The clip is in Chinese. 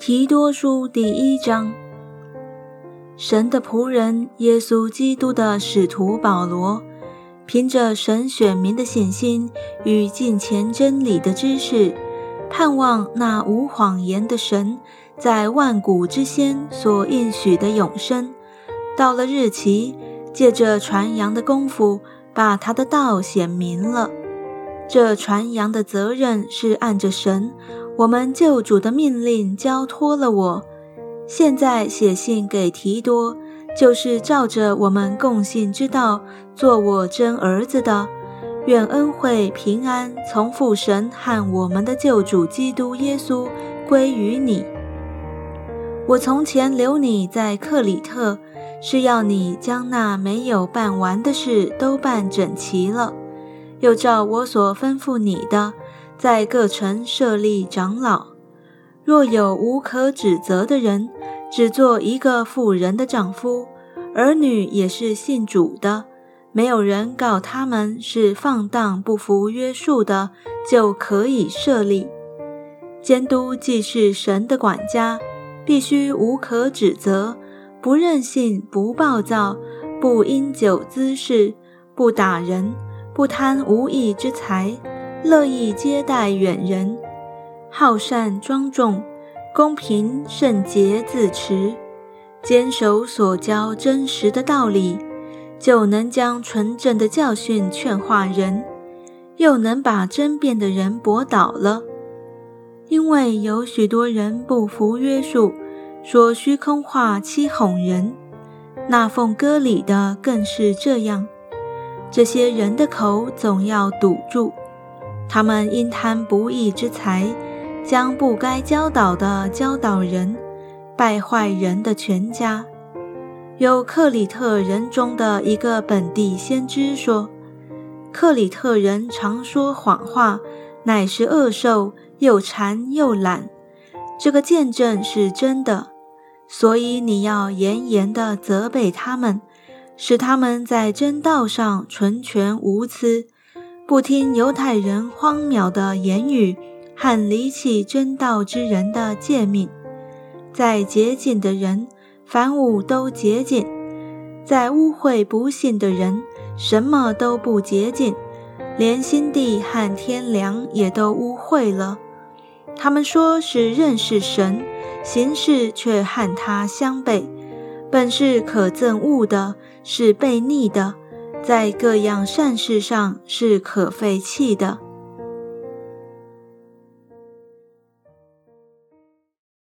提多书第一章，神的仆人耶稣基督的使徒保罗，凭着神选民的信心与近前真理的知识，盼望那无谎言的神在万古之先所应许的永生，到了日期，借着传扬的功夫，把他的道显明了。这传扬的责任是按着神。我们救主的命令交托了我，现在写信给提多，就是照着我们共信之道做我真儿子的。愿恩惠平安从父神和我们的救主基督耶稣归于你。我从前留你在克里特，是要你将那没有办完的事都办整齐了，又照我所吩咐你的。在各城设立长老，若有无可指责的人，只做一个妇人的丈夫，儿女也是信主的，没有人告他们是放荡不服约束的，就可以设立监督。既是神的管家，必须无可指责，不任性，不暴躁，不因酒滋事，不打人，不贪无义之财。乐意接待远人，好善庄重，公平圣洁自持，坚守所教真实的道理，就能将纯正的教训劝化人，又能把争辩的人驳倒了。因为有许多人不服约束，说虚空话欺哄人，那奉歌礼的更是这样。这些人的口总要堵住。他们因贪不义之财，将不该教导的教导人，败坏人的全家。有克里特人中的一个本地先知说：“克里特人常说谎话，乃是恶兽，又馋又懒。”这个见证是真的，所以你要严严地责备他们，使他们在真道上纯全无疵。不听犹太人荒谬的言语和离弃真道之人的诫命，在洁净的人，凡物都洁净；在污秽不信的人，什么都不洁净，连心地和天良也都污秽了。他们说是认识神，行事却和他相悖，本是可憎恶的，是悖逆的。在各样善事上是可废弃的。